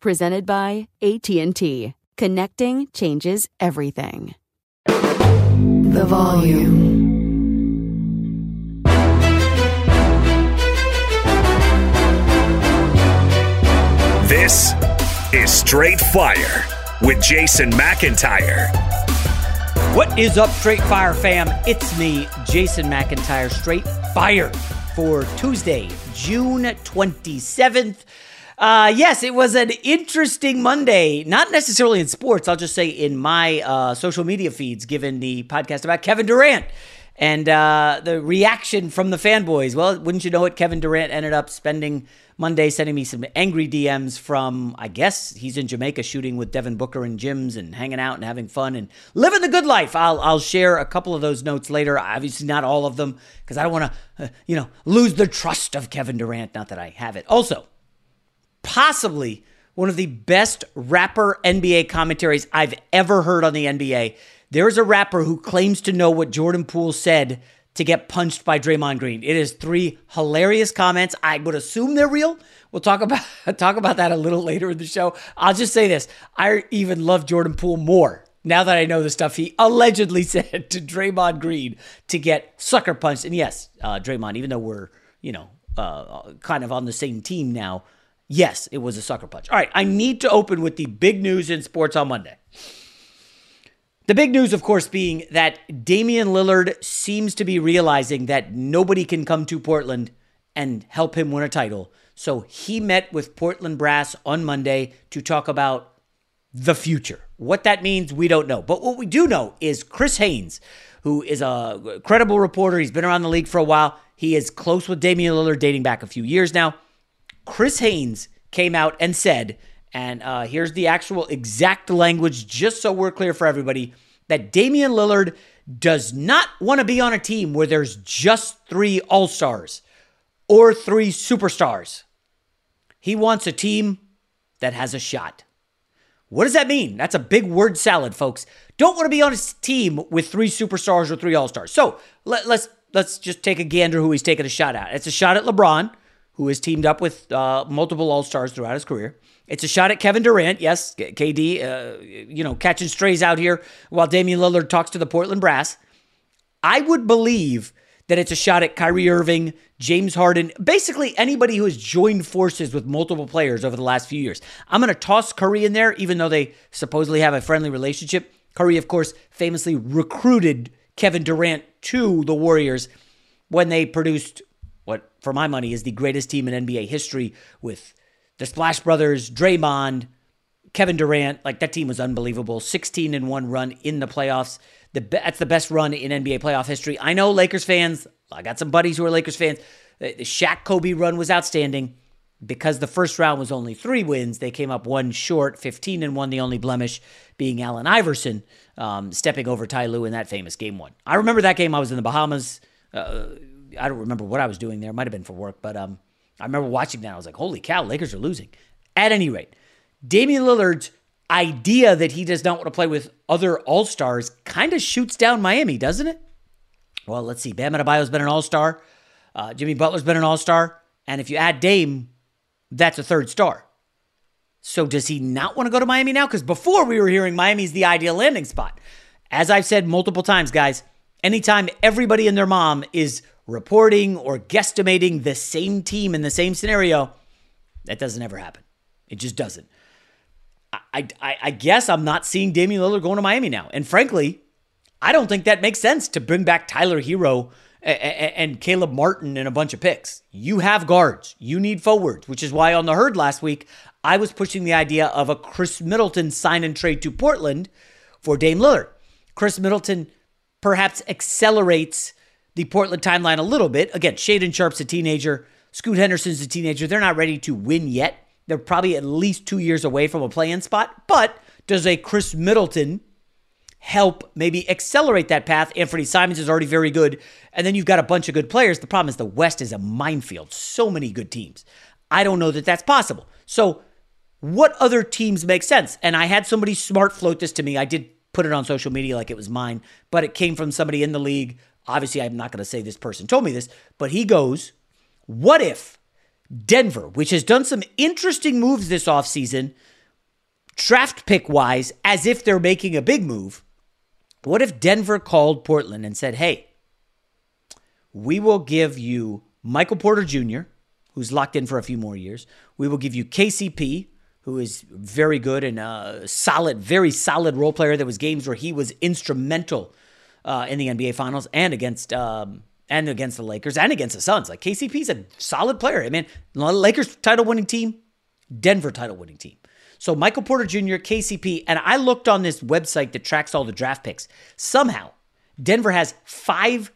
Presented by AT&T. Connecting changes everything. The volume. This is Straight Fire with Jason McIntyre. What is up, Straight Fire fam? It's me, Jason McIntyre, Straight Fire for Tuesday, June 27th. Uh, yes, it was an interesting Monday. Not necessarily in sports. I'll just say in my uh, social media feeds, given the podcast about Kevin Durant and uh, the reaction from the fanboys. Well, wouldn't you know it? Kevin Durant ended up spending Monday sending me some angry DMs from, I guess he's in Jamaica shooting with Devin Booker and gyms and hanging out and having fun and living the good life. I'll, I'll share a couple of those notes later. Obviously, not all of them because I don't want to, uh, you know, lose the trust of Kevin Durant. Not that I have it. Also, possibly one of the best rapper NBA commentaries I've ever heard on the NBA. There's a rapper who claims to know what Jordan Poole said to get punched by Draymond Green. It is three hilarious comments. I would assume they're real. We'll talk about talk about that a little later in the show. I'll just say this: I even love Jordan Poole more now that I know the stuff he allegedly said to Draymond Green to get sucker punched. And yes, uh, Draymond, even though we're you know uh, kind of on the same team now, yes, it was a sucker punch. All right, I need to open with the big news in sports on Monday. The big news, of course, being that Damian Lillard seems to be realizing that nobody can come to Portland and help him win a title. So he met with Portland Brass on Monday to talk about the future. What that means, we don't know. But what we do know is Chris Haynes, who is a credible reporter, he's been around the league for a while. He is close with Damian Lillard dating back a few years now. Chris Haynes came out and said and uh, here's the actual exact language, just so we're clear for everybody that Damian Lillard does not want to be on a team where there's just three All Stars or three superstars. He wants a team that has a shot. What does that mean? That's a big word salad, folks. Don't want to be on a team with three superstars or three All Stars. So let, us let's just take a gander who he's taking a shot at. It's a shot at LeBron, who has teamed up with uh, multiple All Stars throughout his career. It's a shot at Kevin Durant. Yes, KD, uh, you know, catching strays out here while Damian Lillard talks to the Portland Brass. I would believe that it's a shot at Kyrie Irving, James Harden, basically anybody who has joined forces with multiple players over the last few years. I'm going to toss Curry in there, even though they supposedly have a friendly relationship. Curry, of course, famously recruited Kevin Durant to the Warriors when they produced what, for my money, is the greatest team in NBA history with the Splash Brothers, Draymond, Kevin Durant, like that team was unbelievable. 16 and 1 run in the playoffs. The that's the best run in NBA playoff history. I know Lakers fans, I got some buddies who are Lakers fans. The Shaq Kobe run was outstanding. because the first round was only three wins, they came up one short, 15 and one, the only blemish being Allen Iverson um, stepping over Ty Lue in that famous game one. I remember that game. I was in the Bahamas. Uh, I don't remember what I was doing there. It might have been for work, but um, I remember watching that. I was like, holy cow, Lakers are losing. At any rate, Damian Lillard's idea that he does not want to play with other All Stars kind of shoots down Miami, doesn't it? Well, let's see. Bam Adebayo's been an All Star. Uh, Jimmy Butler's been an All Star. And if you add Dame, that's a third star. So does he not want to go to Miami now? Because before we were hearing Miami's the ideal landing spot. As I've said multiple times, guys, anytime everybody and their mom is reporting or guesstimating the same team in the same scenario, that doesn't ever happen. It just doesn't. I, I, I guess I'm not seeing Damian Lillard going to Miami now. And frankly, I don't think that makes sense to bring back Tyler Herro and Caleb Martin and a bunch of picks. You have guards. You need forwards, which is why on the herd last week, I was pushing the idea of a Khris Middleton sign and trade to Portland for Dame Lillard. Khris Middleton perhaps accelerates the Portland timeline a little bit. Again, Shaedon Sharpe's a teenager. Scoot Henderson's a teenager. They're not ready to win yet. They're probably at least two years away from a play-in spot. But does a Khris Middleton help maybe accelerate that path? Anthony Simons is already very good. And then you've got a bunch of good players. The problem is the West is a minefield. So many good teams. I don't know that that's possible. So what other teams make sense? And I had somebody smart float this to me. I did put it on social media like it was mine, but it came from somebody in the league. Obviously, I'm not going to say this person told me this, but he goes, What if Denver, which has done some interesting moves this offseason, draft pick wise, as if they're making a big move, what if Denver called Portland and said, Hey, we will give you Michael Porter Jr., who's locked in for a few more years. We will give you KCP, who is very good and a solid, very solid role player. There was games where he was instrumental uh, in the NBA Finals and against um, and against the Lakers and against the Suns. Like KCP's a solid player. I mean, Lakers title winning team, Denver title winning team. So Michael Porter Jr., KCP, and I looked on this website that tracks all the draft picks. Somehow, Denver has five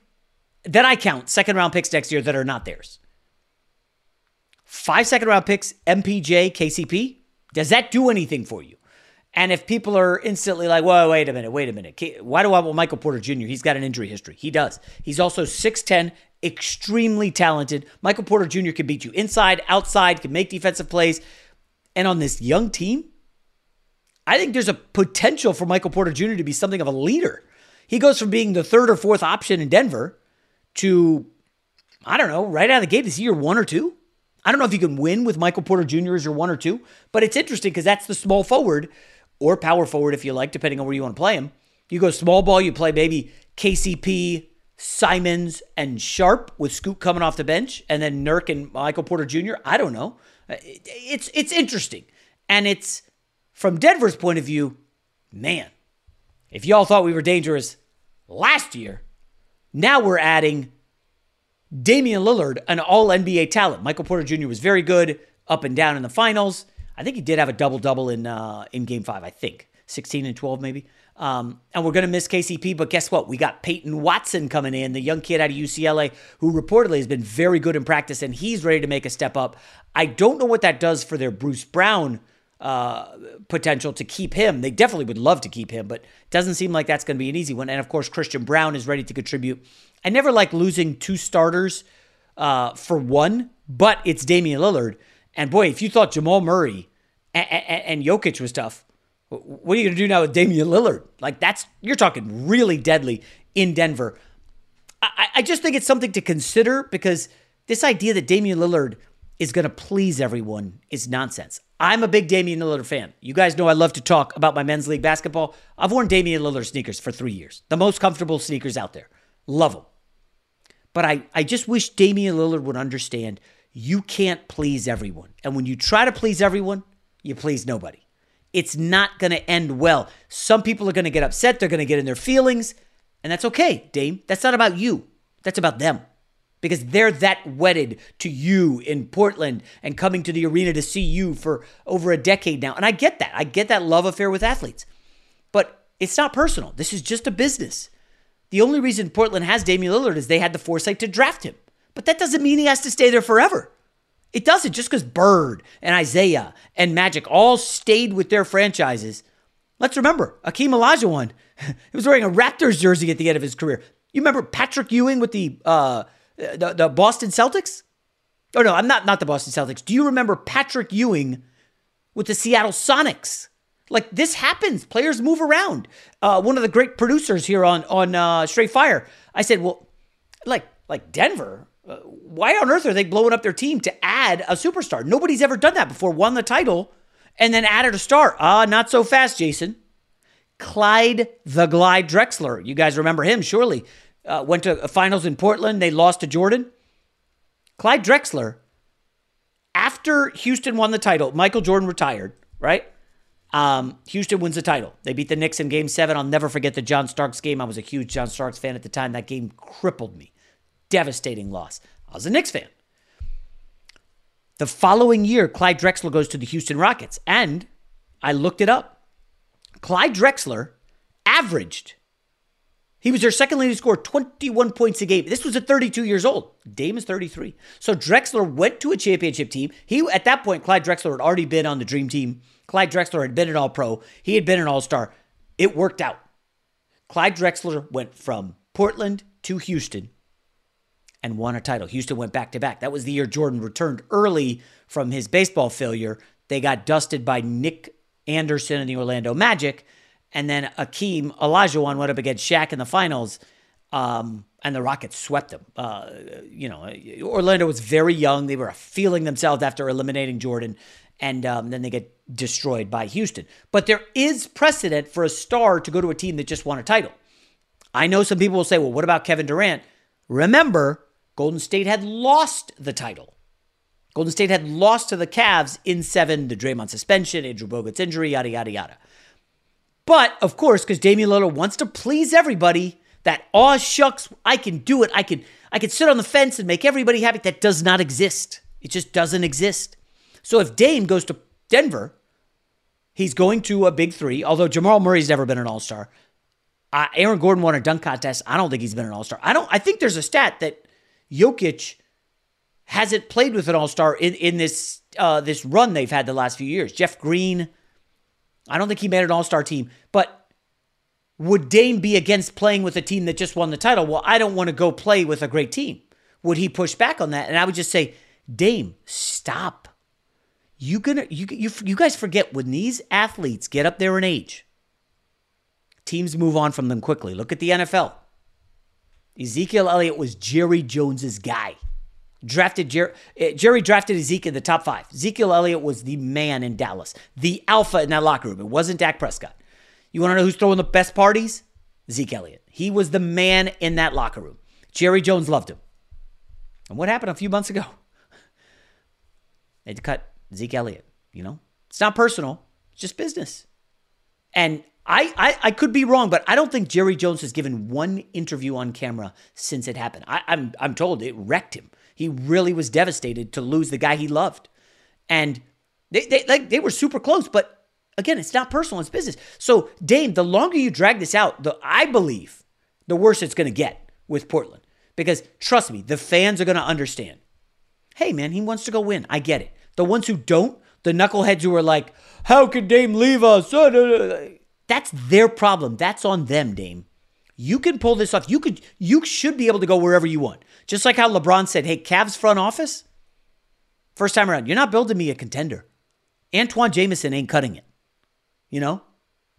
that I count second round picks next year that are not theirs. Five second round picks, MPJ, KCP, does that do anything for you? And if people are instantly like, whoa, wait a minute, wait a minute. Why do I want Michael Porter Jr.? He's got an injury history. He does. He's also 6'10, extremely talented. Michael Porter Jr. can beat you inside, outside, can make defensive plays. And on this young team, I think there's a potential for Michael Porter Jr. to be something of a leader. He goes from being the third or fourth option in Denver to, I don't know, right out of the gate, is he your one or two? I don't know if you can win with Michael Porter Jr. as your one or two, but it's interesting because that's the small forward or power forward if you like, depending on where you want to play him. You go small ball, you play maybe KCP, Simons, and Sharpe with Scoot coming off the bench, and then Nurk and Michael Porter Jr. I don't know. Uh, it's it's interesting, and it's from Denver's point of view, man. If y'all thought we were dangerous last year, now we're adding Damian Lillard, an all NBA talent. Michael Porter Jr. was very good up and down in the finals. I think he did have a double double in uh, in game five, I think. 16 and 12, maybe. Um, and we're going to miss KCP, but guess what? We got Peyton Watson coming in, the young kid out of UCLA, who reportedly has been very good in practice, and he's ready to make a step up. I don't know what that does for their Bruce Brown uh, potential to keep him. They definitely would love to keep him, but it doesn't seem like that's going to be an easy one. And of course, Christian Braun is ready to contribute. I never like losing two starters uh, for one, but it's Damian Lillard. And boy, if you thought Jamal Murray and, and, Jokic was tough, what are you going to do now with Damian Lillard? Like that's you're talking really deadly in Denver. I, I just think it's something to consider because this idea that Damian Lillard is going to please everyone is nonsense. I'm a big Damian Lillard fan. You guys know I love to talk about my men's league basketball. I've worn Damian Lillard sneakers for three years, the most comfortable sneakers out there. Love them. But I, I just wish Damian Lillard would understand you can't please everyone. And when you try to please everyone, you please nobody. It's not going to end well. Some people are going to get upset. They're going to get in their feelings. And that's okay, Dame. That's not about you. That's about them. Because they're that wedded to you in Portland and coming to the arena to see you for over a decade now. And I get that. I get that love affair with athletes. But it's not personal. This is just a business. The only reason Portland has Damian Lillard is they had the foresight to draft him. But that doesn't mean he has to stay there forever. It doesn't just because Bird and Isaiah and Magic all stayed with their franchises. Let's remember, Akeem Olajuwon, he was wearing a Raptors jersey at the end of his career. You remember Patrick Ewing with the uh, the, the Boston Celtics? Oh no, I'm not not the Boston Celtics. Do you remember Patrick Ewing with the Seattle Sonics? Like this happens. Players move around. Uh, one of the great producers here on on uh, Straight Fire, I said, well, like like Denver. Uh, why on earth are they blowing up their team to add a superstar? Nobody's ever done that before. Won the title and then added a star. Ah, not so fast, Jason. Clyde the Glide Drexler. You guys remember him, surely. Uh, went to finals in Portland. They lost to Jordan. Clyde Drexler, after Houston won the title, Michael Jordan retired, right? Um, Houston wins the title. They beat the Knicks in game seven. I'll never forget the John Starks game. I was a huge John Starks fan at the time. That game crippled me. Devastating loss. I was a Knicks fan. The following year, Clyde Drexler goes to the Houston Rockets. And I looked it up. Clyde Drexler averaged, he was their second leading scorer, 21 points a game. This was at 32 years old. Dame is 33. So Drexler went to a championship team. He At that point, Clyde Drexler had already been on the dream team Clyde Drexler had been an All Pro, he had been an All Star. It worked out. Clyde Drexler went from Portland to Houston and won a title. Houston went back to back. That was the year Jordan returned early from his baseball failure. They got dusted by Nick Anderson and the Orlando Magic. And then Akeem Olajuwon went up against Shaq in the finals. Um, and the Rockets swept them. Uh, you know, Orlando was very young. They were feeling themselves after eliminating Jordan and um, then they get destroyed by Houston. But there is precedent for a star to go to a team that just won a title. I know some people will say, well, what about Kevin Durant? Remember, Golden State had lost the title. Golden State had lost to the Cavs in seven, the Draymond suspension, Andrew Bogut's injury, yada, yada, yada. But of course, because Damian Lillard wants to please everybody, that aw shucks, I can do it. I can I can sit on the fence and make everybody happy. That does not exist. It just doesn't exist. So if Dame goes to Denver, he's going to a big three, although Jamal Murray's never been an all star. Uh, Aaron Gordon won a dunk contest. I don't think he's been an all star. I don't. I think there's a stat that Jokic hasn't played with an all star in, in this uh, this run they've had the last few years. Jeff Green, I don't think he made an all star team. But would Dame be against playing with a team that just won the title? Well, I don't want to go play with a great team. Would he push back on that? And I would just say, Dame, stop you gonna you, you you guys forget when these athletes get up there in age, teams move on from them quickly. Look at the NFL. Ezekiel Elliott was Jerry Jones's guy. Drafted eh, Jerry drafted Ezekiel in the top five. Ezekiel Elliott was the man in Dallas, the alpha in that locker room. It wasn't Dak Prescott. You want to know who's throwing the best parties? Zeke Elliott. He was the man in that locker room. Jerry Jones loved him. And what happened a few months ago? They cut Zeke Elliott. You know, it's not personal, it's just business. And I, I, I could be wrong, but I don't think Jerry Jones has given one interview on camera since it happened. I, I'm I'm told it wrecked him. He really was devastated to lose the guy he loved, and they they like they were super close. But again, it's not personal; it's business. So Dame, the longer you drag this out, the I believe the worse it's going to get with Portland. Because trust me, the fans are going to understand. Hey, man, he wants to go win. I get it. The ones who don't, the knuckleheads who are like, how could Dame leave us? That's their problem. That's on them, Dame. You can pull this off. You could you should be able to go wherever you want. Just like how LeBron said, hey, Cavs front office, first time around, you're not building me a contender. Antawn Jamison ain't cutting it. You know?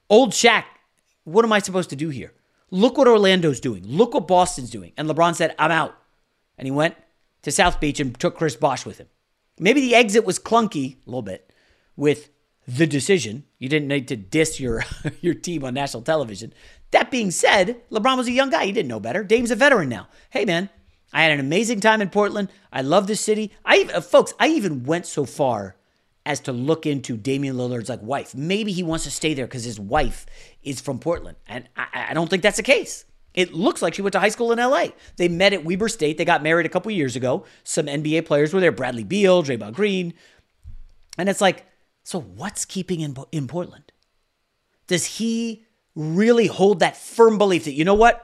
Old Shaq, what am I supposed to do here? Look what Orlando's doing. Look what Boston's doing. And LeBron said, I'm out. And he went to South Beach and took Chris Bosh with him. Maybe the exit was clunky a little bit with the decision. You didn't need to diss your your team on national television. That being said, LeBron was a young guy. He didn't know better. Dame's a veteran now. Hey man, I had an amazing time in Portland. I love this city. I folks, I even went so far as to look into Damian Lillard's like wife. Maybe he wants to stay there because his wife is from Portland, and I, I don't think that's the case. It looks like she went to high school in LA. They met at Weber State. They got married a couple years ago. Some NBA players were there Bradley Beal, Draymond Green. And it's like, so what's keeping in, in Portland? Does he really hold that firm belief that, you know what?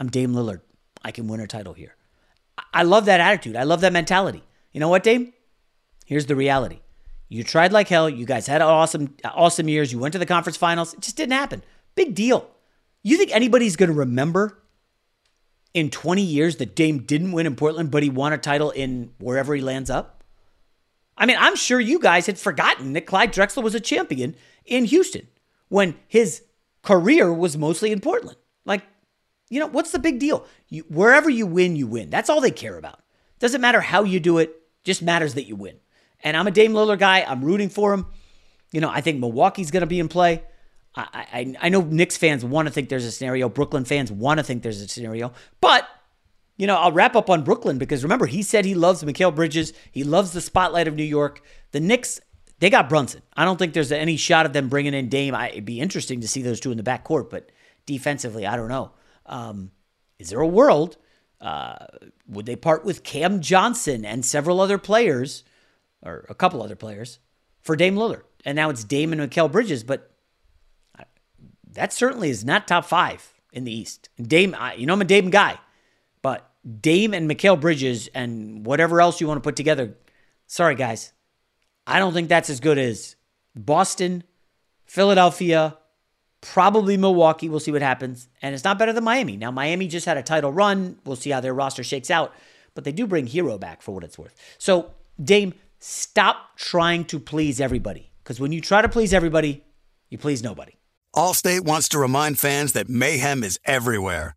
I'm Dame Lillard. I can win a title here. I love that attitude. I love that mentality. You know what, Dame? Here's the reality. You tried like hell. You guys had awesome, awesome years. You went to the conference finals. It just didn't happen. Big deal. You think anybody's going to remember in 20 years that Dame didn't win in Portland, but he won a title in wherever he lands up? I mean, I'm sure you guys had forgotten that Clyde Drexler was a champion in Houston when his career was mostly in Portland. Like, you know, what's the big deal? You, wherever you win, you win. That's all they care about. Doesn't matter how you do it, just matters that you win. And I'm a Dame Lillard guy. I'm rooting for him. You know, I think Milwaukee's going to be in play. I, I, I know Knicks fans want to think there's a scenario. Brooklyn fans want to think there's a scenario. But, you know, I'll wrap up on Brooklyn because remember, he said he loves Mikal Bridges. He loves the spotlight of New York. The Knicks, they got Brunson. I don't think there's any shot of them bringing in Dame. I, it'd be interesting to see those two in the backcourt, but defensively, I don't know. Um, is there a world? Uh, would they part with Cam Johnson and several other players, or a couple other players, for Dame Lillard? And now it's Dame and Mikal Bridges, but that certainly is not top five in the East. Dame, you know I'm a Dame guy, but Dame and Mikal Bridges and whatever else you want to put together, sorry guys, I don't think that's as good as Boston, Philadelphia, probably Milwaukee. We'll see what happens. And it's not better than Miami. Now, Miami just had a title run. We'll see how their roster shakes out. But they do bring Herro back for what it's worth. So, Dame, stop trying to please everybody. Because when you try to please everybody, you please nobody. Allstate wants to remind fans that mayhem is everywhere,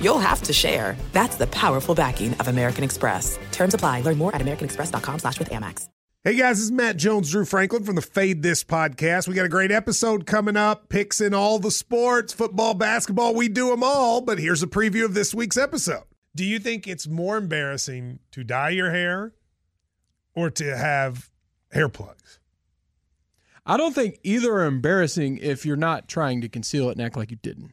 you'll have to share. That's the powerful backing of American Express. Terms apply. Learn more at americanexpress.com slash with Amex. Hey guys, this is Matt Jones, Drew Franklin from the Fade This podcast. We got a great episode coming up, picks in all the sports, football, basketball, we do them all. But here's a preview of this week's episode. Do you think it's more embarrassing to dye your hair or to have hair plugs? I don't think either are embarrassing if you're not trying to conceal it and act like you didn't.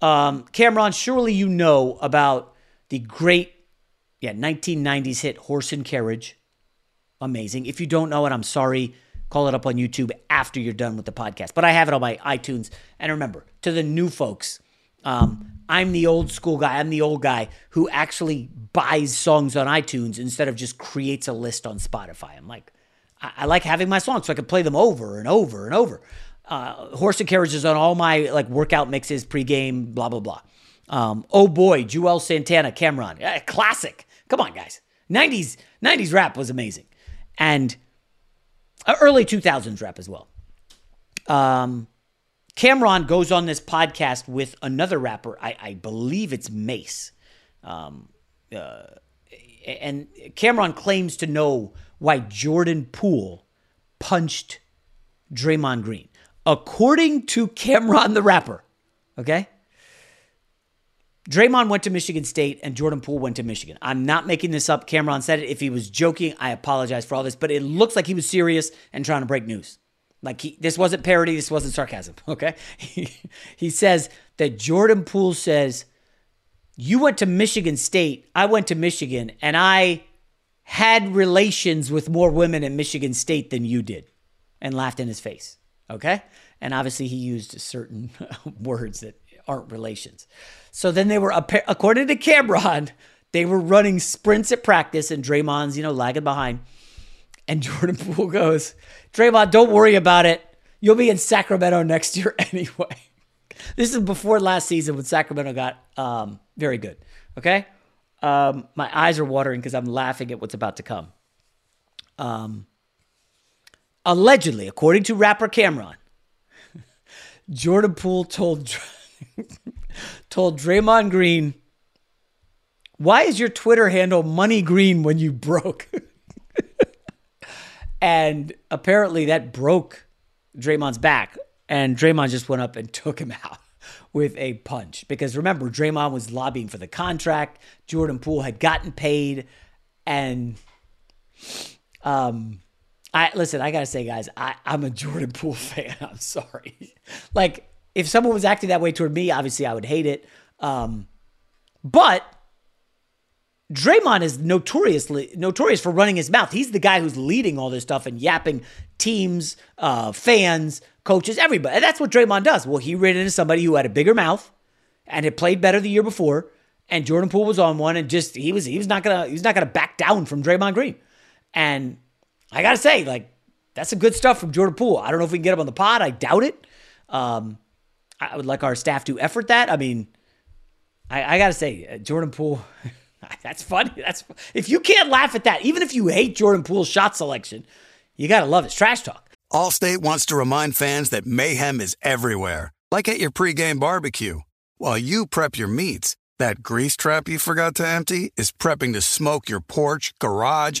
um, Cam'ron, surely you know about the great yeah, 1990s hit Horse and Carriage. Amazing. If you don't know it, I'm sorry. Call it up on YouTube after you're done with the podcast. But I have it on my iTunes. And remember, to the new folks, um, I'm the old school guy. I'm the old guy who actually buys songs on iTunes instead of just creates a list on Spotify. I'm like, I, I like having my songs so I can play them over and over and over. Uh, Horse and carriages on all my like workout mixes, pregame, blah blah blah. Um, oh boy, Juelz Santana, Cam'ron, yeah, classic. Come on, guys. 90s 90s rap was amazing, and uh, early 2000s rap as well. Um, Cam'ron goes on this podcast with another rapper. I, I believe it's Mase. Um, uh, and Cam'ron claims to know why Jordan Poole punched Draymond Green. According to Cam'ron the rapper, okay? Draymond went to Michigan State and Jordan Poole went to Michigan. I'm not making this up. Cam'ron said it. If he was joking, I apologize for all this, but it looks like he was serious and trying to break news. Like he, this wasn't parody, this wasn't sarcasm. Okay, he, he says that Jordan Poole says, "You went to Michigan State, I went to Michigan, and I had relations with more women at Michigan State than you did," and laughed in his face. Okay, and obviously he used certain words that aren't relations. So then they were, according to Cam'ron, they were running sprints at practice, and Draymond's you know lagging behind. And Jordan Poole goes, Draymond, don't worry about it. You'll be in Sacramento next year anyway. this is before last season when Sacramento got um, very good. Okay? Um, my eyes are watering because I'm laughing at what's about to come. Um, allegedly, according to rapper Cam'ron, Jordan Poole told told Draymond Green, "Why is your Twitter handle Money Green when you broke?" And apparently that broke Draymond's back. And Draymond just went up and took him out with a punch. Because remember, Draymond was lobbying for the contract. Jordan Poole had gotten paid. And um I listen, I gotta say, guys, I, I'm a Jordan Poole fan. I'm sorry. like, if someone was acting that way toward me, obviously I would hate it. Um, but Draymond is notoriously notorious for running his mouth. He's the guy who's leading all this stuff and yapping teams, uh, fans, coaches, everybody. And that's what Draymond does. Well, he ran into somebody who had a bigger mouth and had played better the year before, and Jordan Poole was on one, and just he was he was not gonna he was not gonna back down from Draymond Green. And I gotta say, like that's some good stuff from Jordan Poole. I don't know if we can get him on the pod. I doubt it. Um, I would like our staff to effort that. I mean, I, I gotta say, uh, Jordan Poole. That's funny. That's if you can't laugh at that, even if you hate Jordan Poole's shot selection, you gotta love his trash talk. Allstate wants to remind fans that mayhem is everywhere, like at your pregame barbecue. While you prep your meats, that grease trap you forgot to empty is prepping to smoke your porch, garage,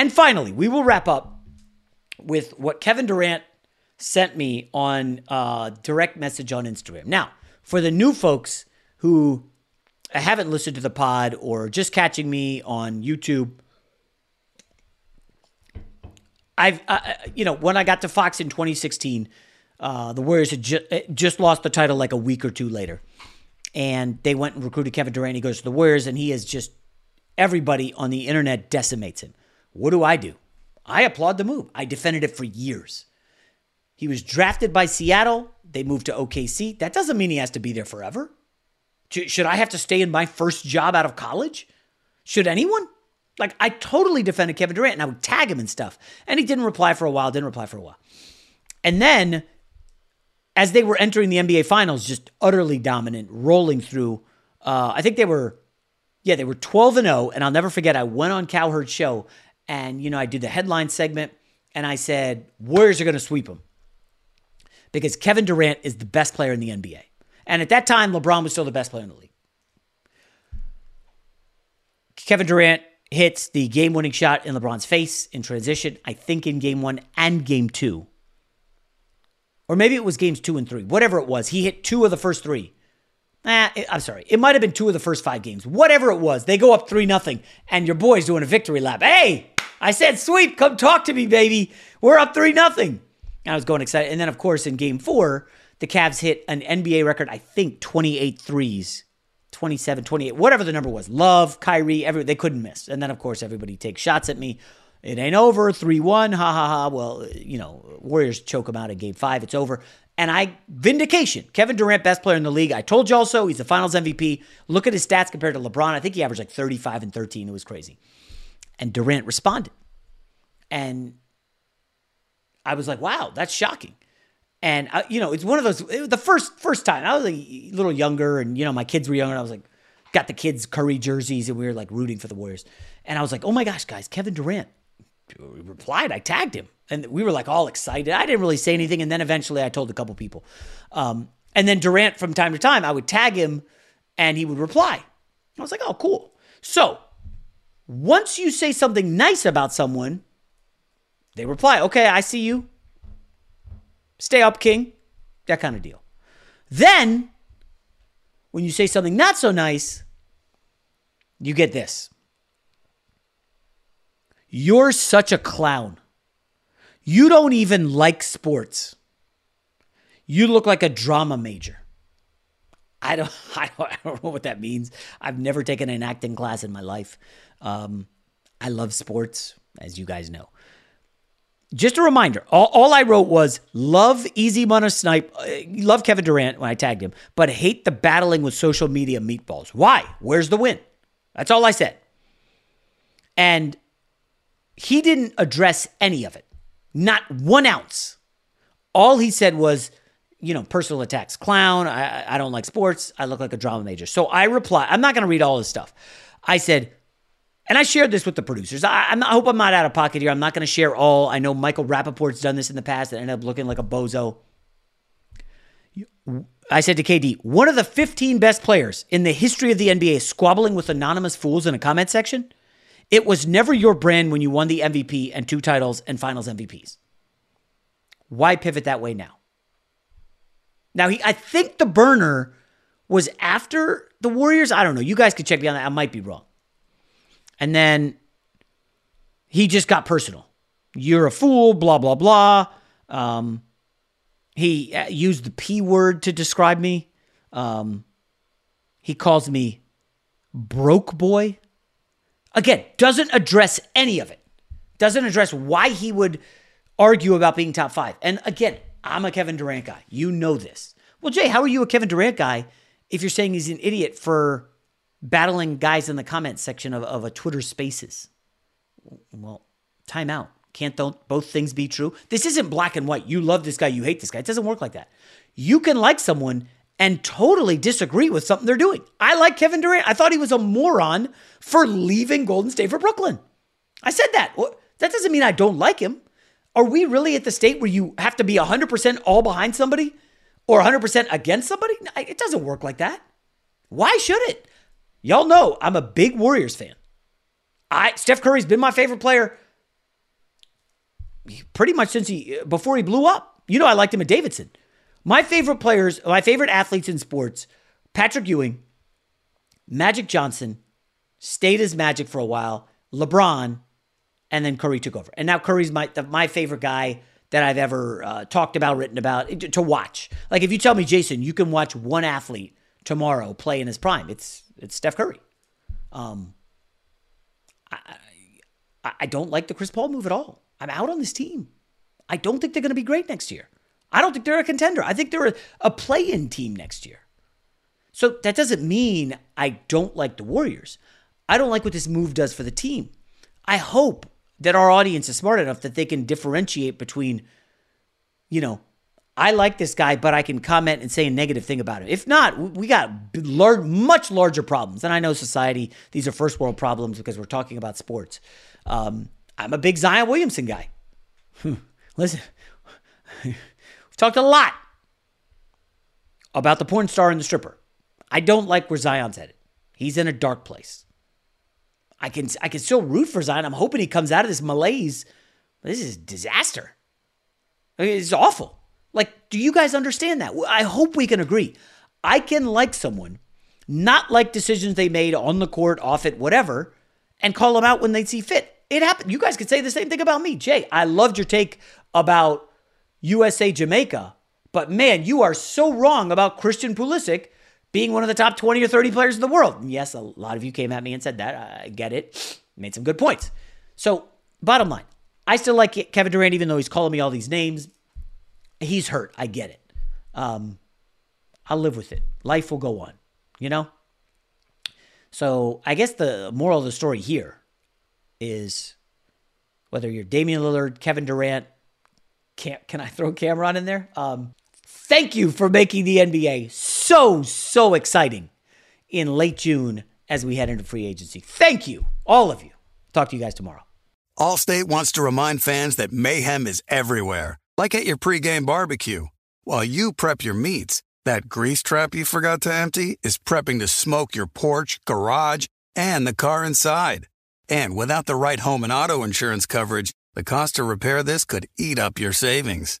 And finally, we will wrap up with what Kevin Durant sent me on uh, direct message on Instagram. Now, for the new folks who haven't listened to the pod or just catching me on YouTube, I've, uh, you know, when I got to Fox in 2016, uh, the Warriors had ju- uh, just lost the title like a week or two later. And they went and recruited Kevin Durant. He goes to the Warriors, and he is just everybody on the internet decimates him. What do I do? I applaud the move. I defended it for years. He was drafted by Seattle. They moved to OKC. That doesn't mean he has to be there forever. Should I have to stay in my first job out of college? Should anyone? Like, I totally defended Kevin Durant and I would tag him and stuff. And he didn't reply for a while, didn't reply for a while. And then, as they were entering the NBA Finals, just utterly dominant, rolling through, uh, I think they were, yeah, they were 12 and 0. And I'll never forget, I went on Cowherd's show and, you know, I did the headline segment and I said, Warriors are going to sweep them because Kevin Durant is the best player in the NBA. And at that time, LeBron was still the best player in the league. Kevin Durant hits the game winning shot in LeBron's face in transition, I think in game one and game two. Or maybe it was games two and three, whatever it was. He hit two of the first three. Eh, I'm sorry. It might have been two of the first five games. Whatever it was, they go up 3 nothing, and your boy's doing a victory lap. Hey, I said sweep. Come talk to me, baby. We're up 3 nothing. I was going excited. And then, of course, in game four, the Cavs hit an NBA record, I think 28 threes, 27, 28, whatever the number was. Love, Kyrie, every, they couldn't miss. And then, of course, everybody takes shots at me. It ain't over, 3 1, ha ha ha. Well, you know, Warriors choke them out in game five. It's over. And I, vindication, Kevin Durant, best player in the league. I told you also, he's the finals MVP. Look at his stats compared to LeBron. I think he averaged like 35 and 13. It was crazy. And Durant responded. And I was like, wow, that's shocking. And I, you know, it's one of those, the first first time I was a little younger, and you know, my kids were younger. And I was like, got the kids Curry jerseys, and we were like rooting for the Warriors. And I was like, oh my gosh, guys, Kevin Durant replied. I tagged him, and we were like all excited. I didn't really say anything, and then eventually I told a couple people. Um, and then Durant, from time to time, I would tag him, and he would reply. I was like, oh, cool. So once you say something nice about someone, they reply, okay, I see you. Stay up, King. That kind of deal. Then, when you say something not so nice, you get this. You're such a clown. You don't even like sports. You look like a drama major. I don't, I don't, I don't know what that means. I've never taken an acting class in my life. Um, I love sports, as you guys know. Just a reminder all, all, i wrote was love easy money snipe uh, love kevin durant when i tagged him but hate the battling with social media meatballs. Why? Where's the win? That's all i said. And he didn't address any of it. Not one ounce. All he said was you know personal attacks clown i, I don't like sports i look like a drama major so i reply i'm not going to read all this stuff i said and I shared this with the producers. I, I hope I'm not out of pocket here. I'm not going to share all. I know Michael Rapaport's done this in the past and ended up looking like a bozo. I said to KD, one of the 15 best players in the history of the NBA squabbling with anonymous fools in a comment section. It was never your brand when you won the MVP and two titles and finals MVPs. Why pivot that way now? Now, he, I think the burner was after the Warriors. I don't know. You guys could check me on that. I might be wrong. And then he just got personal. You're a fool, blah, blah, blah. Um, he uh, used the P word to describe me. Um, he calls me broke boy. Again, doesn't address any of it. Doesn't address why he would argue about being top five. And again, I'm a Kevin Durant guy. You know this. Well, Jay, how are you a Kevin Durant guy if you're saying he's an idiot for battling guys in the comments section of, of a Twitter Spaces? Well, time out. Can't don't both things be true? This isn't black and white. You love this guy, you hate this guy. It doesn't work like that. You can like someone and totally disagree with something they're doing. I like Kevin Durant. I thought he was a moron for leaving Golden State for Brooklyn. I said that. That doesn't mean I don't like him. Are we really at the state where you have to be 100% all behind somebody or 100% against somebody? It doesn't work like that. Why should it? Y'all know I'm a big Warriors fan. I Steph Curry's been my favorite player pretty much since he before he blew up. You know I liked him at Davidson. My favorite players, my favorite athletes in sports, Patrick Ewing, Magic Johnson, stayed as Magic for a while, LeBron, and then Curry took over. And now Curry's my my favorite guy that I've ever uh, talked about, written about to watch. Like if you tell me, Jason, you can watch one athlete tomorrow play in his prime, it's it's Steph Curry. Um, I, I don't like the Chris Paul move at all. I'm out on this team. I don't think they're going to be great next year. I don't think they're a contender. I think they're a, a play in team next year. So that doesn't mean I don't like the Warriors. I don't like what this move does for the team. I hope that our audience is smart enough that they can differentiate between, you know, I like this guy, but I can comment and say a negative thing about him. If not, we got large, much larger problems. And I know society, these are first world problems because we're talking about sports. Um, I'm a big Zion Williamson guy. Listen, we've talked a lot about the porn star and the stripper. I don't like where Zion's headed. He's in a dark place. I can I can still root for Zion. I'm hoping he comes out of this malaise. This is disaster. I mean, it's awful. Like, do you guys understand that? I hope we can agree. I can like someone, not like decisions they made on the court, off it, whatever, and call them out when they see fit. It happened. You guys could say the same thing about me. Jay, I loved your take about USA Jamaica, but man, you are so wrong about Christian Pulisic being one of the top 20 or 30 players in the world. And yes, a lot of you came at me and said that. I get it. Made some good points. So, bottom line, I still like Kevin Durant, even though he's calling me all these names. He's hurt. I get it. Um, I'll live with it. Life will go on, you know? So, I guess the moral of the story here is whether you're Damian Lillard, Kevin Durant, can, can I throw Cameron in there? Um, thank you for making the NBA so, so exciting in late June as we head into free agency. Thank you, all of you. Talk to you guys tomorrow. Allstate wants to remind fans that mayhem is everywhere, like at your pregame barbecue. While you prep your meats, that grease trap you forgot to empty is prepping to smoke your porch, garage, and the car inside. And without the right home and auto insurance coverage, the cost to repair this could eat up your savings.